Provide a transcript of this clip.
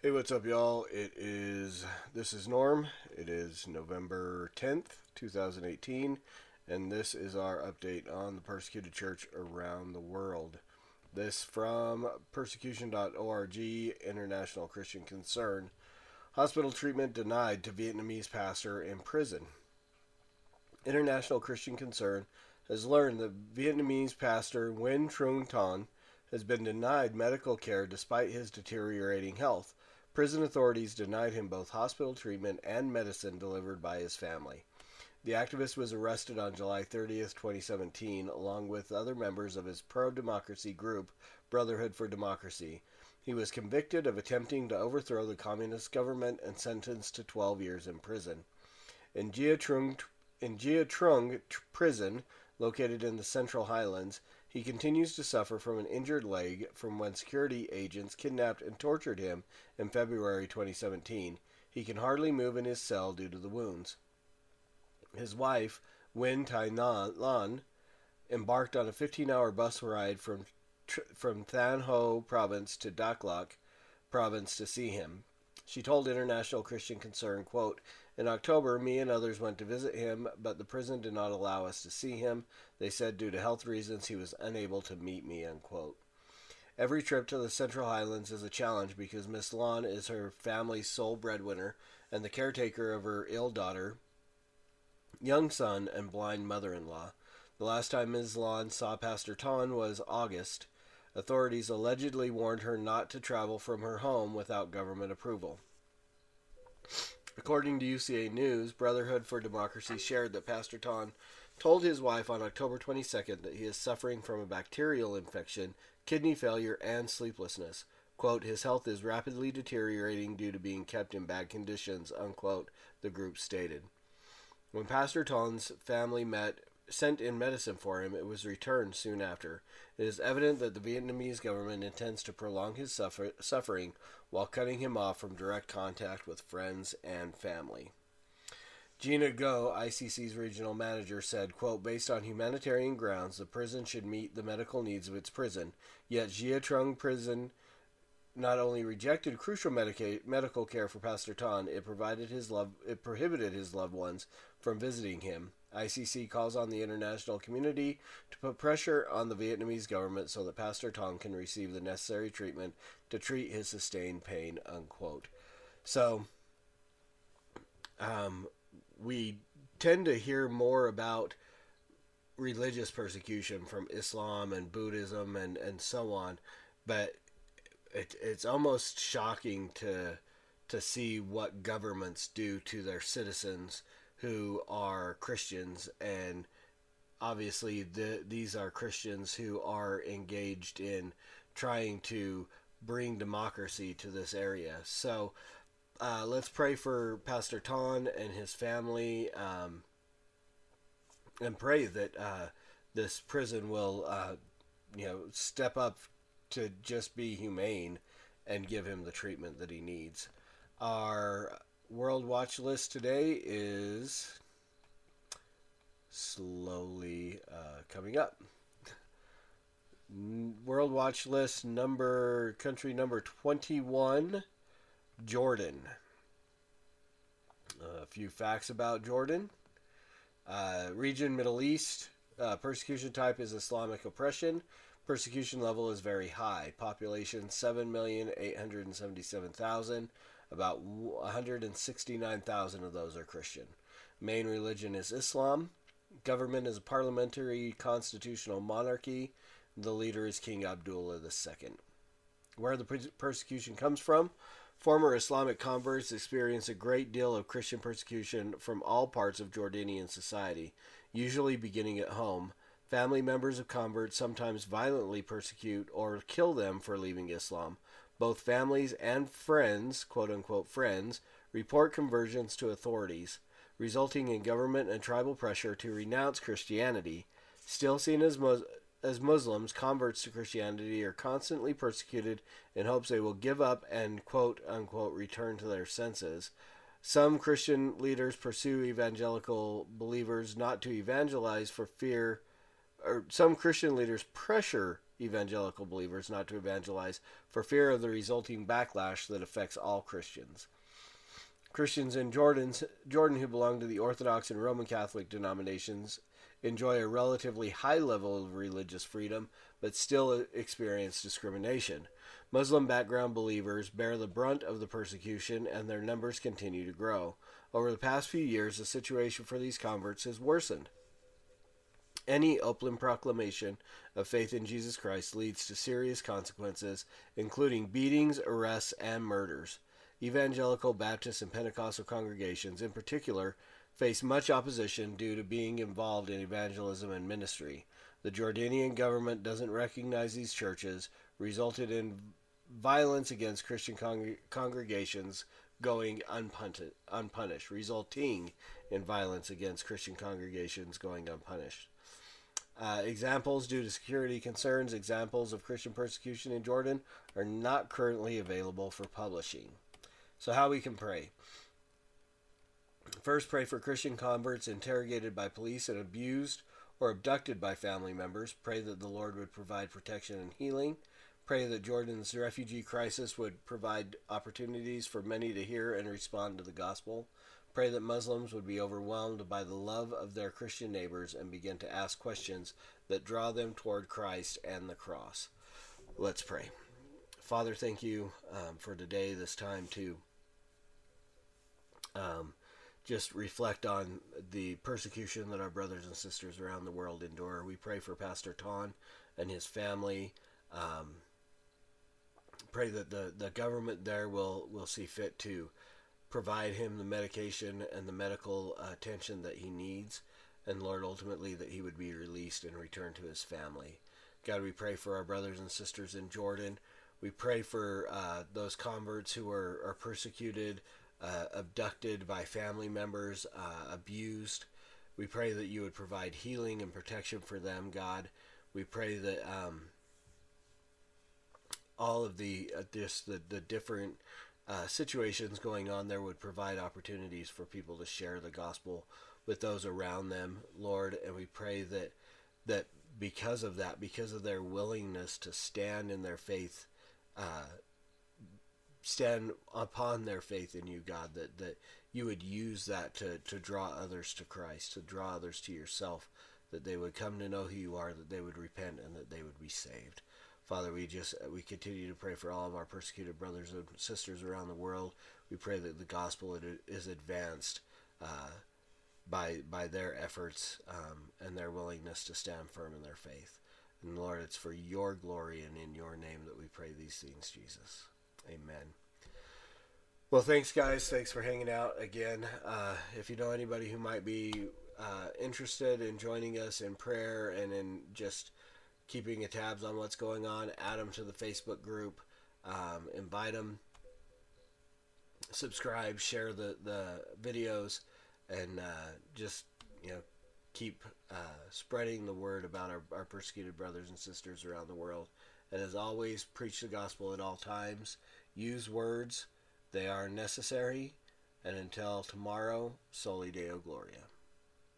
Hey, what's up, y'all? It is, this is Norm. It is November 10th, 2018, and this is our update on the persecuted church around the world. This from persecution.org, International Christian Concern. Hospital treatment denied to Vietnamese pastor in prison. International Christian Concern has learned that Vietnamese pastor Nguyen Trung Ton has been denied medical care despite his deteriorating health. Prison authorities denied him both hospital treatment and medicine delivered by his family. The activist was arrested on July 30th, 2017, along with other members of his pro democracy group, Brotherhood for Democracy. He was convicted of attempting to overthrow the communist government and sentenced to 12 years in prison. In Gia Trung, in Gia Trung prison, located in the Central Highlands, he continues to suffer from an injured leg from when security agents kidnapped and tortured him in February 2017. He can hardly move in his cell due to the wounds. His wife, Nguyen Tai Lan, embarked on a 15-hour bus ride from from Thanh Ho province to Dak Lak province to see him. She told International Christian Concern, quote, in October, me and others went to visit him, but the prison did not allow us to see him. They said due to health reasons he was unable to meet me, unquote. Every trip to the Central Highlands is a challenge because Miss Lawn is her family's sole breadwinner and the caretaker of her ill daughter, young son, and blind mother in law. The last time Ms. Lawn saw Pastor Ton was August. Authorities allegedly warned her not to travel from her home without government approval. According to UCA News, Brotherhood for Democracy shared that Pastor Ton told his wife on October 22nd that he is suffering from a bacterial infection, kidney failure, and sleeplessness. Quote, his health is rapidly deteriorating due to being kept in bad conditions, unquote, the group stated. When Pastor Ton's family met sent in medicine for him, it was returned soon after. It is evident that the Vietnamese government intends to prolong his suffer- suffering while cutting him off from direct contact with friends and family. Gina Goh, ICC's regional manager, said, quote, Based on humanitarian grounds, the prison should meet the medical needs of its prison. Yet Gia Trung prison not only rejected crucial medica- medical care for Pastor Ton, it provided his love it prohibited his loved ones from visiting him. ICC calls on the international community to put pressure on the Vietnamese government so that Pastor Tong can receive the necessary treatment to treat his sustained pain. Unquote. So, um, we tend to hear more about religious persecution from Islam and Buddhism and, and so on, but it, it's almost shocking to to see what governments do to their citizens who are Christians, and obviously the, these are Christians who are engaged in trying to bring democracy to this area. So uh, let's pray for Pastor Ton and his family, um, and pray that uh, this prison will, uh, you know, step up to just be humane and give him the treatment that he needs. Our World Watch list today is slowly uh, coming up. World Watch list number country number 21 Jordan. A few facts about Jordan. Uh, region Middle East. Uh, persecution type is Islamic oppression. Persecution level is very high. Population 7,877,000. About 169,000 of those are Christian. Main religion is Islam. Government is a parliamentary constitutional monarchy. The leader is King Abdullah II. Where the persecution comes from, former Islamic converts experience a great deal of Christian persecution from all parts of Jordanian society, usually beginning at home. Family members of converts sometimes violently persecute or kill them for leaving Islam. Both families and friends, quote unquote friends, report conversions to authorities, resulting in government and tribal pressure to renounce Christianity. Still seen as, Mus- as Muslims, converts to Christianity are constantly persecuted in hopes they will give up and quote unquote return to their senses. Some Christian leaders pursue evangelical believers not to evangelize for fear, or some Christian leaders pressure evangelical believers not to evangelize for fear of the resulting backlash that affects all Christians. Christians in Jordan's, Jordan who belong to the Orthodox and Roman Catholic denominations enjoy a relatively high level of religious freedom, but still experience discrimination. Muslim background believers bear the brunt of the persecution, and their numbers continue to grow. Over the past few years, the situation for these converts has worsened. Any open proclamation of faith in Jesus Christ leads to serious consequences, including beatings, arrests, and murders. Evangelical Baptist and Pentecostal congregations, in particular, face much opposition due to being involved in evangelism and ministry. The Jordanian government doesn't recognize these churches, resulted in violence against Christian congregations going unpunished, unpunished, resulting in violence against Christian congregations going unpunished. Uh, examples due to security concerns, examples of Christian persecution in Jordan are not currently available for publishing. So, how we can pray. First, pray for Christian converts interrogated by police and abused or abducted by family members. Pray that the Lord would provide protection and healing. Pray that Jordan's refugee crisis would provide opportunities for many to hear and respond to the gospel. Pray that Muslims would be overwhelmed by the love of their Christian neighbors and begin to ask questions that draw them toward Christ and the cross. Let's pray. Father, thank you um, for today, this time to um, just reflect on the persecution that our brothers and sisters around the world endure. We pray for Pastor Ton and his family. Um, pray that the, the government there will, will see fit to provide him the medication and the medical attention that he needs. And Lord, ultimately, that he would be released and return to his family. God, we pray for our brothers and sisters in Jordan. We pray for uh, those converts who are, are persecuted, uh, abducted by family members, uh, abused. We pray that you would provide healing and protection for them, God. We pray that um, all of the uh, this the the different uh, situations going on there would provide opportunities for people to share the gospel with those around them, Lord. And we pray that that because of that, because of their willingness to stand in their faith, uh, stand upon their faith in you, God, that, that you would use that to, to draw others to Christ, to draw others to yourself, that they would come to know who you are, that they would repent, and that they would be saved. Father, we just we continue to pray for all of our persecuted brothers and sisters around the world. We pray that the gospel is advanced uh, by by their efforts um, and their willingness to stand firm in their faith. And Lord, it's for your glory and in your name that we pray these things, Jesus. Amen. Well, thanks, guys. Thanks for hanging out again. Uh, if you know anybody who might be uh, interested in joining us in prayer and in just keeping tabs on what's going on, add them to the Facebook group, um, invite them, subscribe, share the, the videos, and uh, just you know keep uh, spreading the word about our, our persecuted brothers and sisters around the world. And as always, preach the gospel at all times. Use words, they are necessary. And until tomorrow, Soli Deo Gloria.